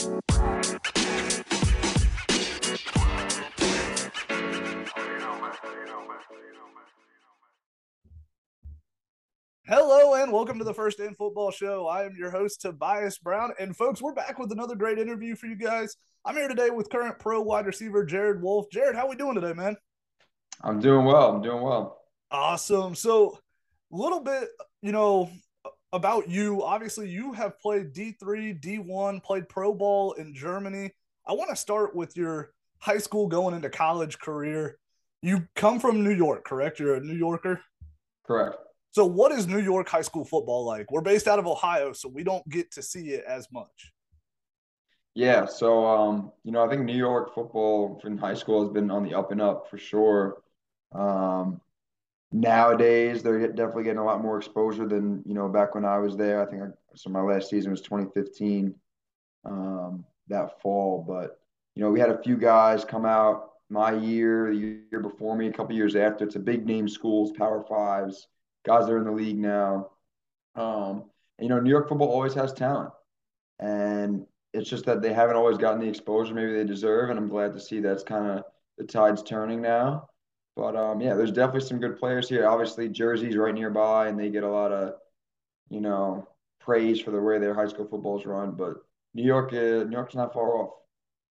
Hello and welcome to the First In Football Show. I am your host, Tobias Brown. And folks, we're back with another great interview for you guys. I'm here today with current pro wide receiver Jared Wolfe. Jared, how are we doing today, man? I'm doing well. I'm doing well. Awesome. So, a little bit, you know, about you. Obviously, you have played D3, D1, played pro ball in Germany. I want to start with your high school going into college career. You come from New York, correct? You're a New Yorker? Correct. So, what is New York high school football like? We're based out of Ohio, so we don't get to see it as much. Yeah, so um, you know, I think New York football in high school has been on the up and up for sure. Um, nowadays, they're definitely getting a lot more exposure than you know back when I was there. I think I, so. My last season was 2015, um, that fall. But you know, we had a few guys come out my year, the year before me, a couple years after. It's a big name schools, Power Fives guys that are in the league now. Um, and, you know, New York football always has talent, and it's just that they haven't always gotten the exposure maybe they deserve. And I'm glad to see that's kind of the tide's turning now. But um, yeah, there's definitely some good players here. Obviously, Jersey's right nearby, and they get a lot of, you know, praise for the way their high school football's run. But New York, uh, New York's not far off.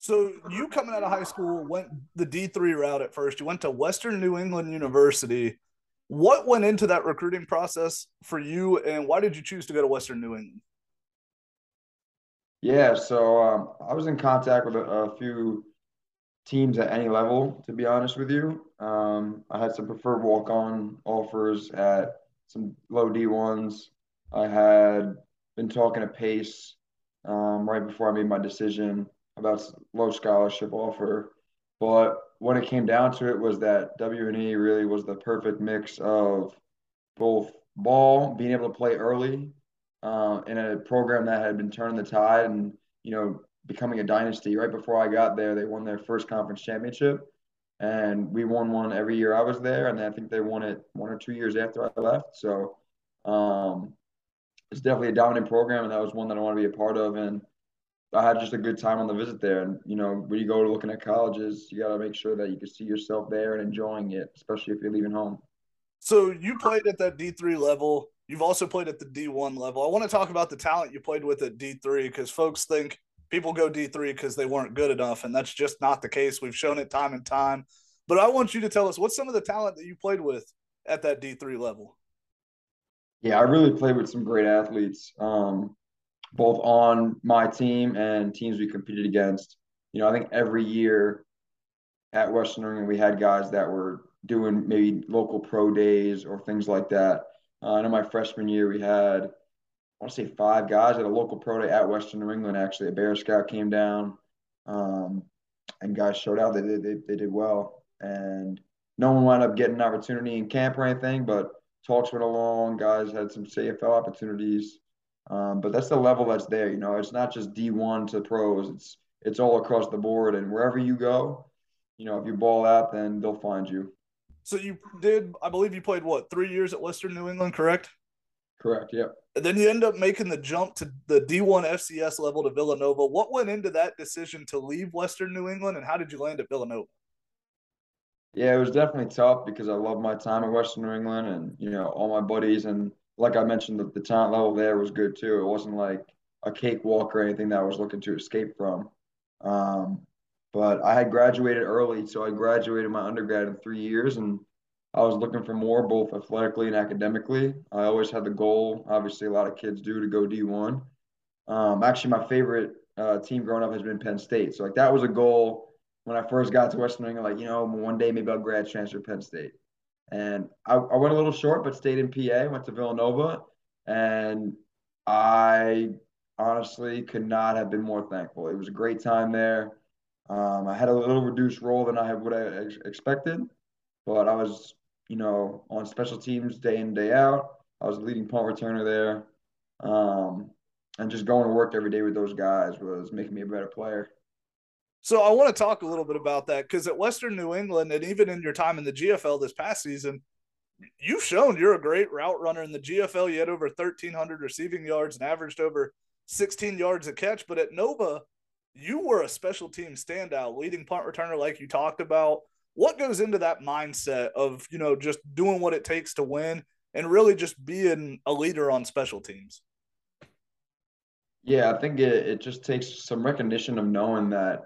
So you coming out of high school went the D three route at first. You went to Western New England University. What went into that recruiting process for you, and why did you choose to go to Western New England? Yeah, so um, I was in contact with a, a, few teams at any level, to be honest with you. Um, I had some preferred walk on offers at some low D ones. I had been talking to Pace um, right before I made my decision about low scholarship offer. But when it came down to it was that WNE really was the perfect mix of both ball, being able to play early uh, in a program that had been turning the tide and, you know, becoming a dynasty. Right before I got there, they won their first conference championship. And we won one every year I was there. And I think they won it one or two years after I left. So um, it's definitely a dominant program. And that was one that I want to be a part of. And I had just a good time on the visit there. And you know, when you go to looking at colleges, you got to make sure that you can see yourself there and enjoying it, especially if you're leaving home. So you played at that D three level. You've also played at the D one level. I want to talk about the talent you played with at D three because folks think people go D three because they weren't good enough, and that's just not the case. We've shown it time and time. But I want you to tell us what's some of the talent that you played with at that D three level. Yeah, I really played with some great athletes. Um, both on my team and teams we competed against. You know, I think every year at Western New we had guys that were doing maybe local pro days or things like that. Uh, I know my freshman year we had, want to say five guys at a local pro day at Western New England. Actually, a Bear Scout came down, um, and guys showed out. They, they they did well, and no one wound up getting an opportunity in camp or anything, but talks went along. Guys had some CFL opportunities. Um, but that's the level that's there. You know, it's not just D1 to pros. It's it's all across the board, and wherever you go, you know, if you ball out, then they'll find you. So you did, I believe you played what three years at Western New England, correct? Correct. Yep. And then you end up making the jump to the D1 FCS level to Villanova. What went into that decision to leave Western New England, and how did you land at Villanova? Yeah, it was definitely tough because I love my time at Western New England, and you know all my buddies and like I mentioned, the, the talent level there was good too. It wasn't like a cakewalk or anything that I was looking to escape from. Um, but I had graduated early, so I graduated my undergrad in three years, and I was looking for more, both athletically and academically. I always had the goal, obviously, a lot of kids do, to go D1. Um, actually, my favorite uh, team growing up has been Penn State. So, like, that was a goal when I first got to Western England. Like, you know, one day maybe I'll grad transfer to Penn State. And I, I went a little short, but stayed in PA, went to Villanova. And I honestly could not have been more thankful. It was a great time there. Um, I had a little reduced role than I would have expected, but I was, you know, on special teams day in, day out. I was a leading punt returner there. Um, and just going to work every day with those guys was making me a better player. So I want to talk a little bit about that because at Western New England and even in your time in the GFL this past season, you've shown you're a great route runner in the GFL. You had over 1,300 receiving yards and averaged over 16 yards a catch. But at Nova, you were a special team standout, leading punt returner, like you talked about. What goes into that mindset of, you know, just doing what it takes to win and really just being a leader on special teams? Yeah, I think it, it just takes some recognition of knowing that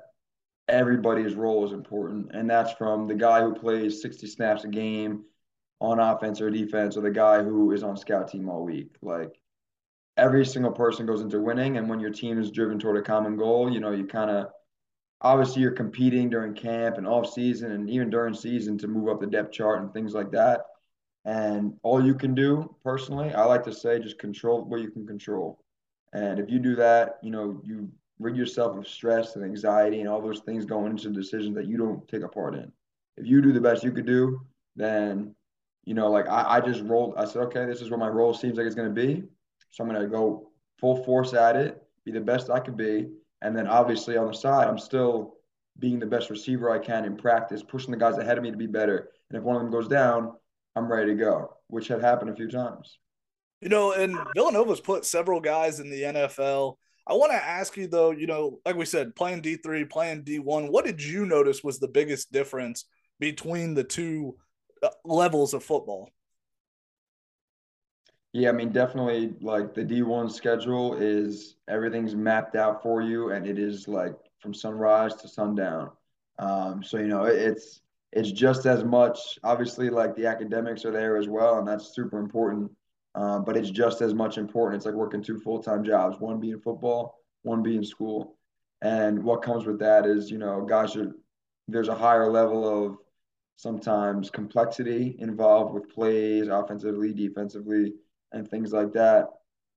everybody's role is important. And that's from the guy who plays 60 snaps a game on offense or defense or the guy who is on scout team all week. Like every single person goes into winning. And when your team is driven toward a common goal, you know, you kind of obviously you're competing during camp and off season and even during season to move up the depth chart and things like that. And all you can do personally, I like to say, just control what you can control. And if you do that, you know, you rid yourself of stress and anxiety and all those things going into decisions that you don't take a part in. If you do the best you could do, then, you know, like I, I just rolled, I said, okay, this is what my role seems like it's going to be. So I'm going to go full force at it, be the best I could be. And then obviously on the side, I'm still being the best receiver I can in practice, pushing the guys ahead of me to be better. And if one of them goes down, I'm ready to go, which had happened a few times. You know, and Villanova's put several guys in the NFL. I want to ask you though, you know, like we said, playing D3, playing D1, what did you notice was the biggest difference between the two uh, levels of football? Yeah, I mean, definitely like the D1 schedule is everything's mapped out for you and it is like from sunrise to sundown. Um, so, you know, it's it's just as much obviously like the academics are there as well and that's super important. Um, but it's just as much important. It's like working two full-time jobs, one being football, one being school. And what comes with that is, you know, guys are there's a higher level of sometimes complexity involved with plays offensively, defensively and things like that.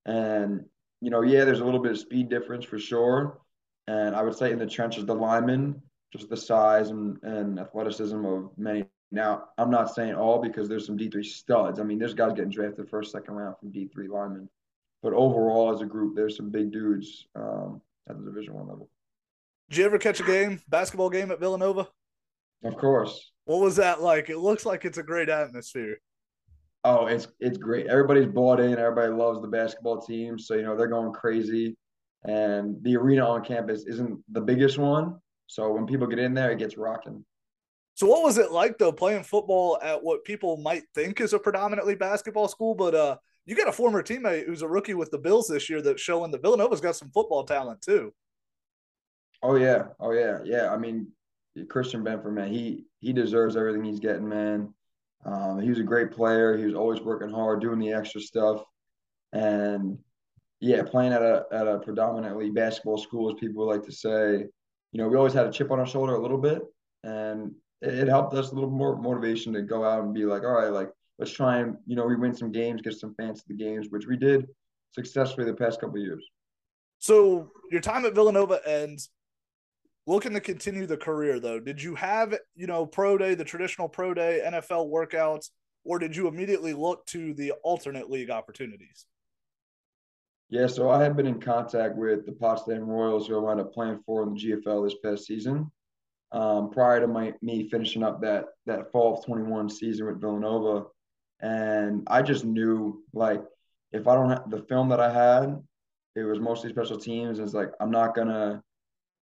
And, you know, yeah, there's a little bit of speed difference for sure. And I would say in the trenches, the linemen, just the size and, and athleticism of many. Now, I'm not saying all because there's some D3 studs. I mean, there's guys getting drafted first, second round from D3 linemen. But overall, as a group, there's some big dudes um, at the Division One level. Did you ever catch a game, basketball game at Villanova? Of course. What was that like? It looks like it's a great atmosphere. Oh, it's it's great. Everybody's bought in. Everybody loves the basketball team, so you know they're going crazy. And the arena on campus isn't the biggest one, so when people get in there, it gets rocking. So, what was it like though playing football at what people might think is a predominantly basketball school? But uh, you got a former teammate who's a rookie with the Bills this year that's showing the Villanova's got some football talent too. Oh yeah, oh yeah, yeah. I mean, Christian Benford, man, he he deserves everything he's getting, man. Um, he was a great player. He was always working hard, doing the extra stuff, and yeah, playing at a at a predominantly basketball school, as people like to say. You know, we always had a chip on our shoulder a little bit, and it, it helped us a little more motivation to go out and be like, all right, like let's try and you know we win some games, get some fans to the games, which we did successfully the past couple years. So your time at Villanova ends looking to continue the career though did you have you know pro day the traditional pro day nfl workouts or did you immediately look to the alternate league opportunities? Yeah so i had been in contact with the potsdam royals who i wound up playing for in the gfl this past season um, prior to my me finishing up that that fall of 21 season with villanova. And i just knew like if i don't have the film that i had it was mostly special teams it's like i'm not gonna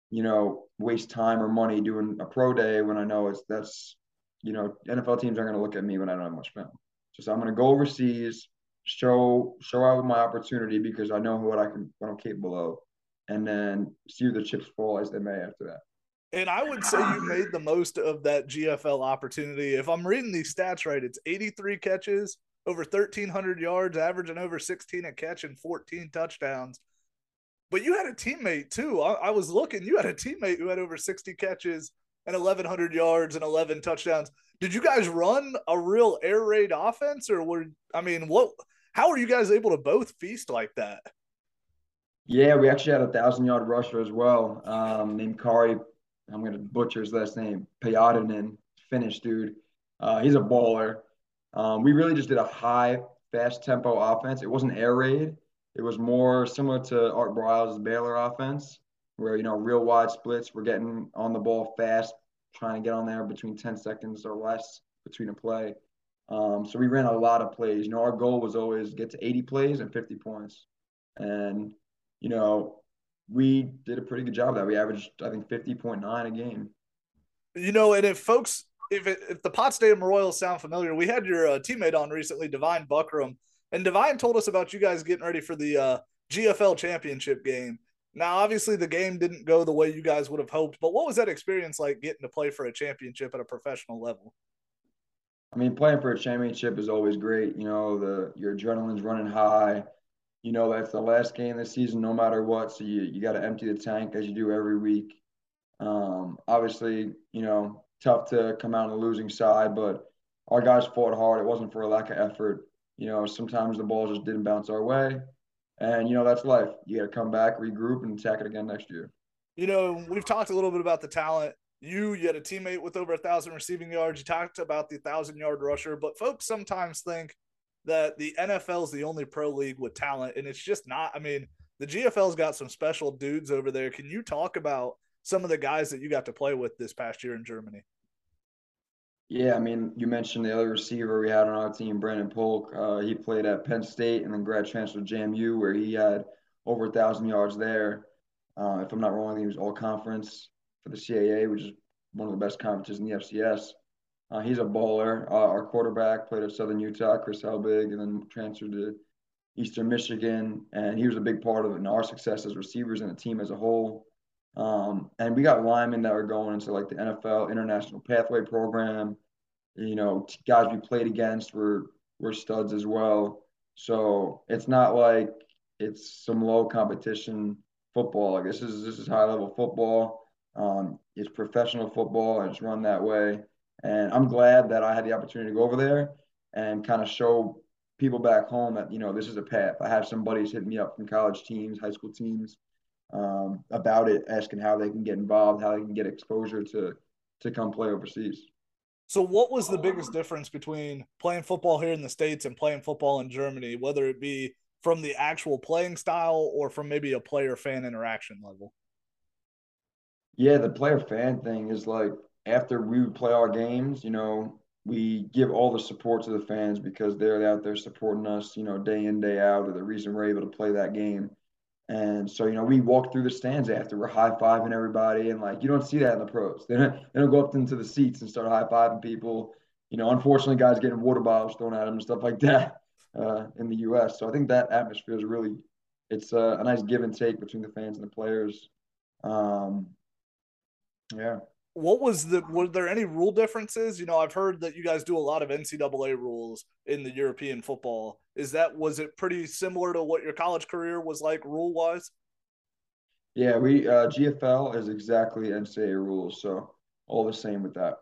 you know, waste time or money doing a pro day when I know it's that's, you know, NFL teams aren't going to look at me when I don't have much film. So I'm going to go overseas, show show out my opportunity because I know what I can what I'm capable of, and then see the chips fall as they may after that. And I would say you made the most of that GFL opportunity. If I'm reading these stats right, it's 83 catches, over 1,300 yards, averaging over 16 a catch, and 14 touchdowns. But you had a teammate too. I, I, was looking. You had a teammate who had over 60 catches and 1,100 yards and 11 touchdowns. Did you guys run a real air raid offense, or were I mean, what? How are you guys able to both feast like that? Yeah, we actually had a thousand yard rusher as well, um, named Kari. I'm gonna butcher his last name, Payadinen, Finnish dude. Uh, he's a baller. Um, we really just did a high, fast tempo offense. It wasn't air raid it was more similar to Art Briles' Baylor offense, where you know real wide splits. We're getting on the ball fast, trying to get on there between 10 seconds or less between a play. Um, so we ran a lot of plays. You know, our goal was always get to 80 plays and 50 points. And you know, we did a pretty good job of that. We averaged, I think, 50.9 a game. You know, and if folks, if it, if the Potsdam Royals sound familiar, we had your uh, teammate on recently, Divine Buckram, and Divine told us about you guys getting ready for the uh, GFL championship game. Now, obviously, the game didn't go the way you guys would have hoped, but what was that experience like getting to play for a championship at a professional level? I mean, playing for a championship is always great. You know, the your adrenaline's running high. You know, that's the last game of the season, no matter what. So you you got to empty the tank as you do every week. Um, obviously, you know, tough to come out on the losing side, but our guys fought hard. It wasn't for a lack of effort. You know, sometimes the ball just didn't bounce our way. And, you know, that's life. You got to come back, regroup, and attack it again next year. You know, we've talked a little bit about the talent. You, you had a teammate with over a thousand receiving yards. You talked about the thousand yard rusher, but folks sometimes think that the NFL is the only pro league with talent, and it's just not. I mean, the GFL's got some special dudes over there. Can you talk about some of the guys that you got to play with this past year in Germany? Yeah, I mean, you mentioned the other receiver we had on our team, Brandon Polk. Uh, he played at Penn State and then grad transferred to JMU, where he had over a thousand yards there. Uh, if I'm not wrong, he was all conference for the CAA, which is one of the best conferences in the FCS. Uh, he's a baller. Uh, our quarterback played at Southern Utah, Chris Helbig, and then transferred to Eastern Michigan, and he was a big part of it in our success as receivers and the team as a whole. Um, and we got linemen that are going into like the NFL International Pathway Program. You know, guys we played against were were studs as well. So it's not like it's some low competition football. Like this is this is high level football. Um, it's professional football and it's run that way. And I'm glad that I had the opportunity to go over there and kind of show people back home that you know this is a path. I have some buddies hitting me up from college teams, high school teams, um, about it, asking how they can get involved, how they can get exposure to to come play overseas. So, what was the biggest difference between playing football here in the states and playing football in Germany, whether it be from the actual playing style or from maybe a player fan interaction level? Yeah, the player fan thing is like after we play our games, you know, we give all the support to the fans because they're out there supporting us, you know, day in, day out, or the reason we're able to play that game. And so, you know, we walk through the stands after we're high fiving everybody, and like you don't see that in the pros. They don't, they don't go up into the seats and start high fiving people. You know, unfortunately, guys getting water bottles thrown at them and stuff like that uh, in the U.S. So I think that atmosphere is really, it's uh, a nice give and take between the fans and the players. Um, yeah what was the were there any rule differences? You know, I've heard that you guys do a lot of NCAA rules in the European football. Is that was it pretty similar to what your college career was like rule wise? Yeah, we uh, GFL is exactly NCAA rules, so all the same with that.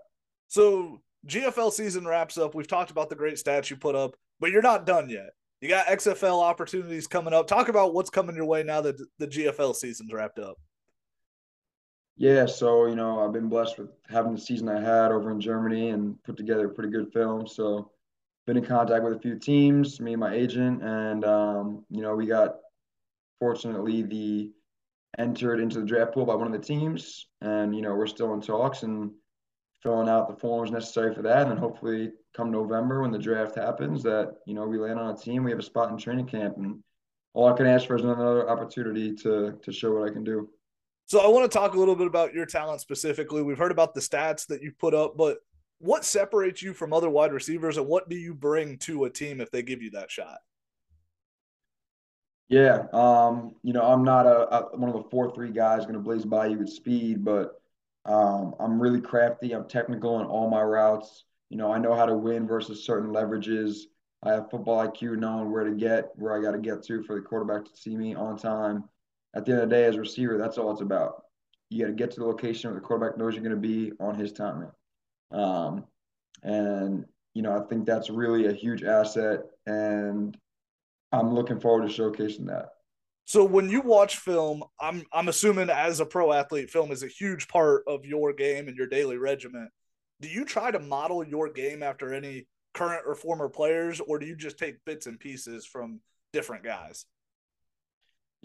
So GFL season wraps up. We've talked about the great stats you put up, but you're not done yet. You got XFL opportunities coming up. Talk about what's coming your way now that the GFL season's wrapped up. Yeah, so you know, I've been blessed with having the season I had over in Germany and put together a pretty good film. So, been in contact with a few teams, me and my agent, and um, you know, we got fortunately the entered into the draft pool by one of the teams, and you know, we're still in talks and filling out the forms necessary for that, and then hopefully come November when the draft happens, that you know we land on a team, we have a spot in training camp, and all I can ask for is another opportunity to to show what I can do. So I want to talk a little bit about your talent specifically. We've heard about the stats that you put up, but what separates you from other wide receivers and what do you bring to a team if they give you that shot? Yeah, um, you know, I'm not a, a one of the four three guys going to blaze by you with speed, but um, I'm really crafty. I'm technical in all my routes. You know, I know how to win versus certain leverages. I have football IQ, knowing where to get, where I got to get to for the quarterback to see me on time at the end of the day, as a receiver, that's all it's about. You got to get to the location where the quarterback knows you're going to be on his timing. Um, and, you know, I think that's really a huge asset. And I'm looking forward to showcasing that. So when you watch film, I'm I'm assuming as a pro athlete, film is a huge part of your game and your daily regiment. Do you try to model your game after any current or former players, or do you just take bits and pieces from different guys?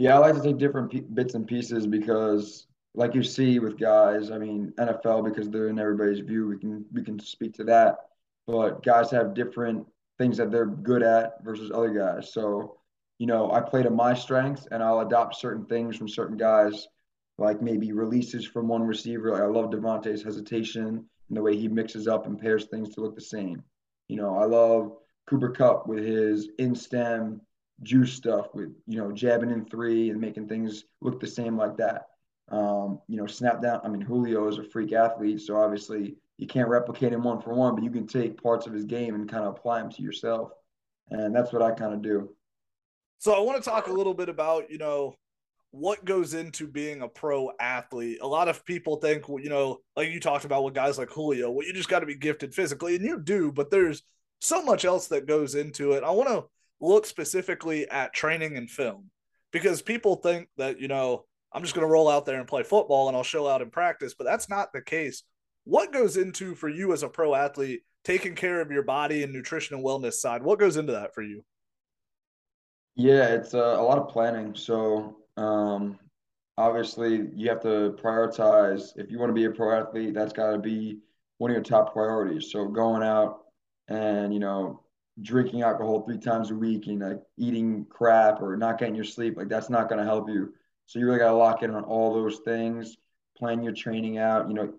Yeah, I like to take different p- bits and pieces because, like you see with guys, I mean NFL because they're in everybody's view. We can we can speak to that, but guys have different things that they're good at versus other guys. So, you know, I play to my strengths and I'll adopt certain things from certain guys, like maybe releases from one receiver. Like I love Davante's hesitation and the way he mixes up and pairs things to look the same. You know, I love Cooper Kupp with his in stem juice stuff with, you know, jabbing in three and making things look the same like that. Um, you know, snap down. I mean, Julio is a freak athlete, so obviously you can't replicate him one for one, but you can take parts of his game and kind of apply them to yourself. And that's what I kind of do. So I want to talk a little bit about, you know, what goes into being a pro athlete. A lot of people think, you know, like you talked about with guys like Julio, well, you just got to be gifted physically, and you do, but there's so much else that goes into it. I want to look specifically at training and film because people think that, you know, I'm just going to roll out there and play football and I'll show out in practice, but that's not the case. What goes into for you as a pro athlete, taking care of your body and nutrition and wellness side? What goes into that for you? Yeah, it's a, uh, a lot of planning. So, um, obviously, you have to prioritize. If you want to be a pro athlete, that's got to be one of your top priorities. So, going out and, you know, drinking alcohol three times a week and like eating crap or not getting your sleep, like that's not going to help you. So you really got to lock in on all those things, plan your training out. You know,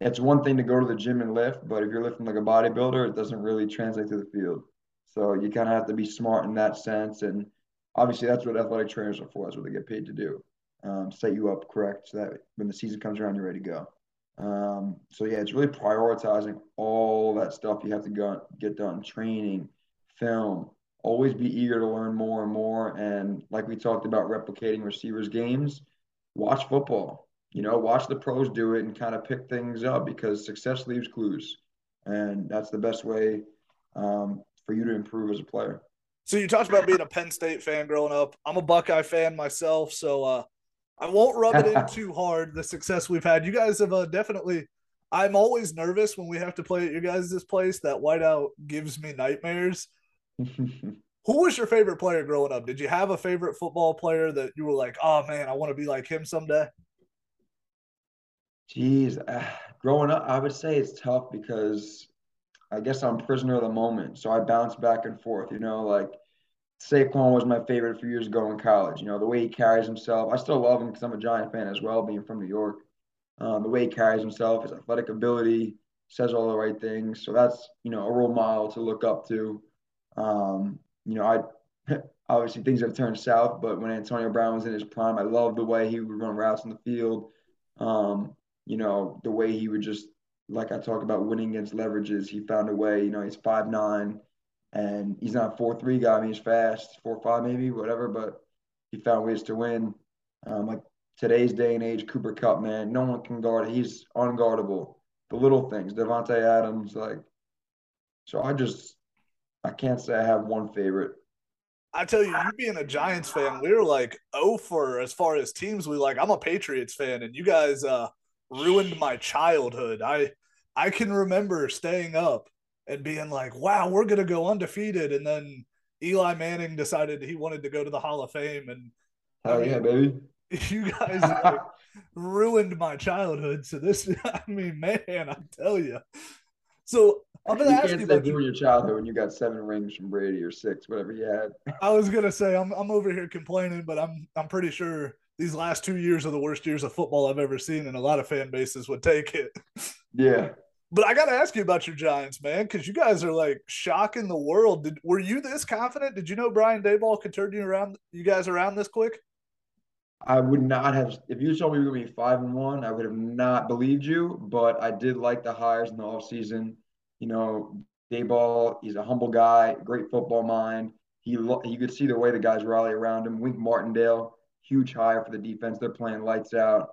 it's one thing to go to the gym and lift, but if you're lifting like a bodybuilder, it doesn't really translate to the field. So you kind of have to be smart in that sense. And obviously, that's what athletic trainers are for. That's what they get paid to do. Um, set you up correct so that when the season comes around, you're ready to go. Um, so yeah, it's really prioritizing all that stuff you have to go get done: training, film, always be eager to learn more and more. And like we talked about replicating receivers' games, watch football. You know, watch the pros do it and kind of pick things up because success leaves clues. And that's the best way um, for you to improve as a player. So you talked about being a Penn State fan growing up. I'm a Buckeye fan myself, so uh, I won't rub it in too hard. The success we've had, you guys have uh, definitely. I'm always nervous when we have to play at your guys' place. That whiteout gives me nightmares. Who was your favorite player growing up? Did you have a favorite football player that you were like, oh man, I want to be like him someday? Jeez, uh, growing up, I would say it's tough because I guess I'm prisoner of the moment. So I bounce back and forth. You know, like Saquon was my favorite a few years ago in college. You know, the way he carries himself. I still love him because I'm a Giant fan as well, being from New York. Um, the way he carries himself, his athletic ability, says all the right things. So that's you know a role model to look up to. Um, you know, I obviously things have turned south, but when Antonio Brown was in his prime, I loved the way he would run routes in the field. Um, you know, the way he would just like I talk about winning against leverages, he found a way. You know, he's five nine and he's not four three guy. I mean, he's fast, four five maybe, whatever, but he found ways to win. Um, like today's day and age, Cooper Kupp, man, no one can guard. He's unguardable. The little things, Davante Adams, like. So I just I can't say I have one favorite. I tell you, you being a Giants fan, we were like oh for as far as teams. We like I'm a Patriots fan, and you guys uh ruined my childhood. I I can remember staying up and being like, "Wow, we're gonna go undefeated," and then Eli Manning decided he wanted to go to the Hall of Fame, and oh yeah, baby, you guys like, ruined my childhood. So this, I mean, man, I tell you. So I'm gonna you ask you about you your childhood when you got seven rings from Brady or six, whatever you had. I was gonna say I'm I'm over here complaining, but I'm I'm pretty sure these last two years are the worst years of football I've ever seen, and a lot of fan bases would take it. Yeah. But I got to ask you about your Giants, man, because you guys are like shocking the world. Did were you this confident? Did you know Brian Daboll could turn you around, you guys around this quick? I would not have. If you told me we were going to be five and one, I would have not believed you. But I did like the hires in the offseason. You know, Dayball, he's a humble guy, great football mind. He you could see the way the guys rally around him. Wink Martindale, huge hire for the defense. They're playing lights out.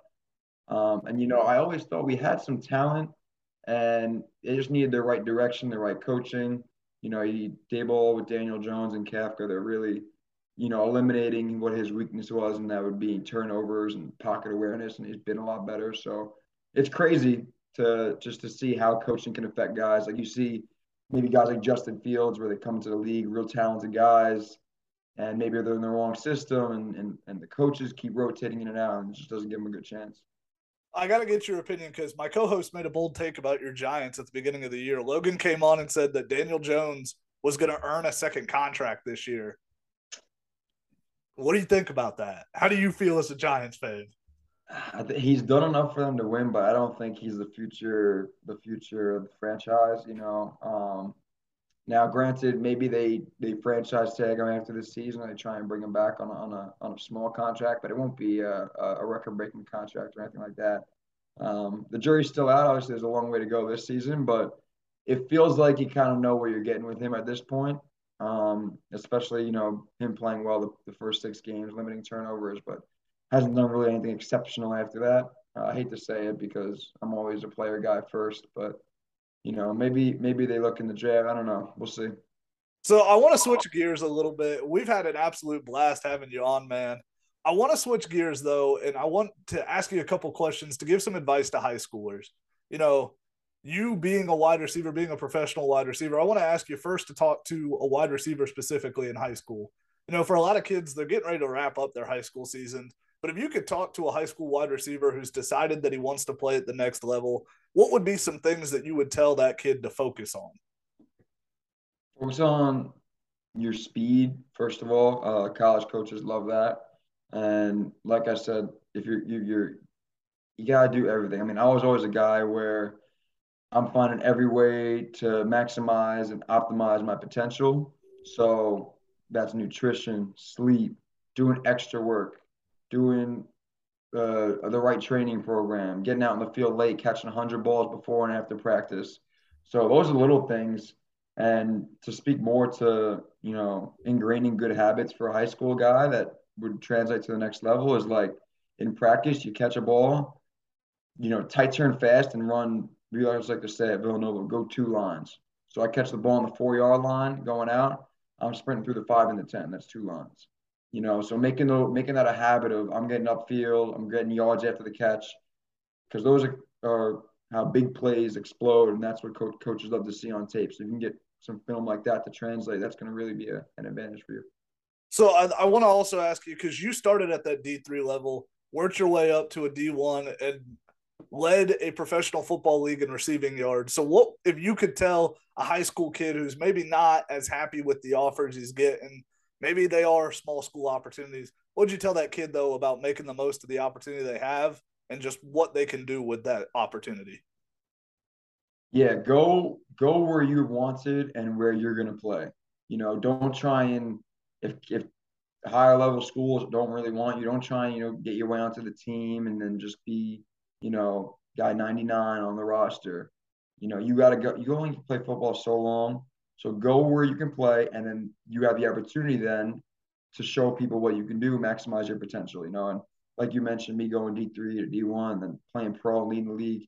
Um, and you know, I always thought we had some talent, and they just needed the right direction, the right coaching. You know, he Daboll with Daniel Jones and Kafka, they're really, you know, eliminating what his weakness was, and that would be turnovers and pocket awareness, and he's been a lot better. So it's crazy to just to see how coaching can affect guys. Like you see maybe guys like Justin Fields where they come into the league, real talented guys, and maybe they're in the wrong system and, and, and the coaches keep rotating in and out and it just doesn't give them a good chance. I got to get your opinion because my co host made a bold take about your Giants at the beginning of the year. Logan came on and said that Daniel Jones was going to earn a second contract this year. What do you think about that? How do you feel as a Giants fan? he's done enough for them to win, but I don't think he's the future the future of the franchise. You know, um, now granted, maybe they they franchise tag him after this season. They try and bring him back on a, on a on a small contract, but it won't be a, a record breaking contract or anything like that. Um, the jury's still out. Obviously, there's a long way to go this season, but it feels like you kind of know where you're getting with him at this point. Um, especially you know him playing well the, the first six games, limiting turnovers, but hasn't done really anything exceptional after that. Uh, I hate to say it because I'm always a player guy first, but you know, maybe maybe they look in the draft. I don't know. We'll see. So I want to switch gears a little bit. We've had an absolute blast having you on, man. I want to switch gears though, and I want to ask you a couple questions to give some advice to high schoolers. You know, you being a wide receiver, being a professional wide receiver, I want to ask you first to talk to a wide receiver specifically in high school. You know, for a lot of kids, they're getting ready to wrap up their high school season. But if you could talk to a high school wide receiver who's decided that he wants to play at the next level, what would be some things that you would tell that kid to focus on? Focus on your speed, first of all. Uh, college coaches love that. And like I said, if you're you, you're you gotta do everything. I mean, I was always a guy where I'm finding every way to maximize and optimize my potential. So that's nutrition, sleep, doing extra work, doing uh, the right training program, getting out in the field late, catching 100 balls before and after practice. So those are little things. And to speak more to, you know, ingraining good habits for a high school guy that would translate to the next level is like in practice, you catch a ball, you know, tight turn fast and run. We always like to say at Villanova, go two lines. So I catch the ball on the four yard line going out. I'm sprinting through the five and the 10. That's two lines. You know, so making the making that a habit of I'm getting upfield, I'm getting yards after the catch, because those are, are how big plays explode, and that's what co- coaches love to see on tape. So you can get some film like that to translate, that's going to really be a, an advantage for you. So I, I want to also ask you because you started at that D three level, worked your way up to a D one, and led a professional football league in receiving yards. So what if you could tell a high school kid who's maybe not as happy with the offers he's getting Maybe they are small school opportunities. What would you tell that kid though about making the most of the opportunity they have and just what they can do with that opportunity? Yeah, go go where you're wanted and where you're to play. You know, don't try and if if higher level schools don't really want you, don't try and you know get your way onto the team and then just be you know guy 99 on the roster. You know, you got to go. You only play football so long so go where you can play, and then you have the opportunity then to show people what you can do, maximize your potential. You know, and like you mentioned, me going D three to D one, then playing pro, leading the league,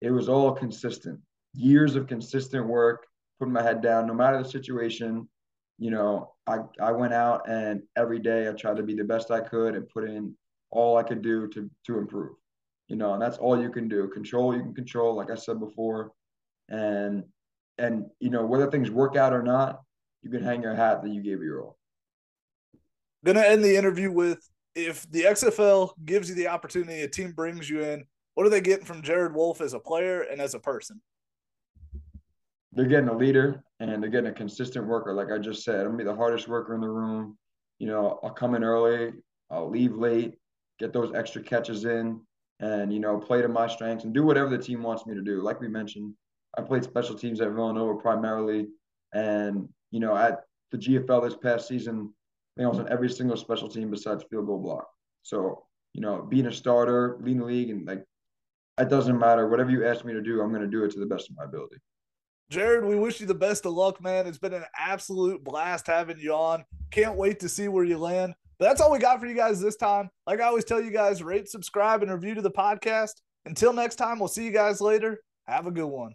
it was all consistent. Years of consistent work, putting my head down, no matter the situation. You know, I I went out and every day I tried to be the best I could and put in all I could do to to improve. You know, and that's all you can do. Control you can control, like I said before, and and you know whether things work out or not, you can hang your hat that you gave your all. Gonna end the interview with if the XFL gives you the opportunity, a team brings you in, what are they getting from Jared Wolfe as a player and as a person? They're getting a leader and they're getting a consistent worker. Like I just said, I'm gonna be the hardest worker in the room. You know, I'll come in early, I'll leave late, get those extra catches in, and you know, play to my strengths and do whatever the team wants me to do. Like we mentioned, I played special teams at Villanova primarily, and you know at the GFL this past season, I think I was on every single special team besides field goal block. So you know, being a starter, leading the league, and like it doesn't matter. Whatever you ask me to do, I'm going to do it to the best of my ability. Jared, we wish you the best of luck, man. It's been an absolute blast having you on. Can't wait to see where you land. But that's all we got for you guys this time. Like I always tell you guys, rate, subscribe, and review to the podcast. Until next time, we'll see you guys later. Have a good one.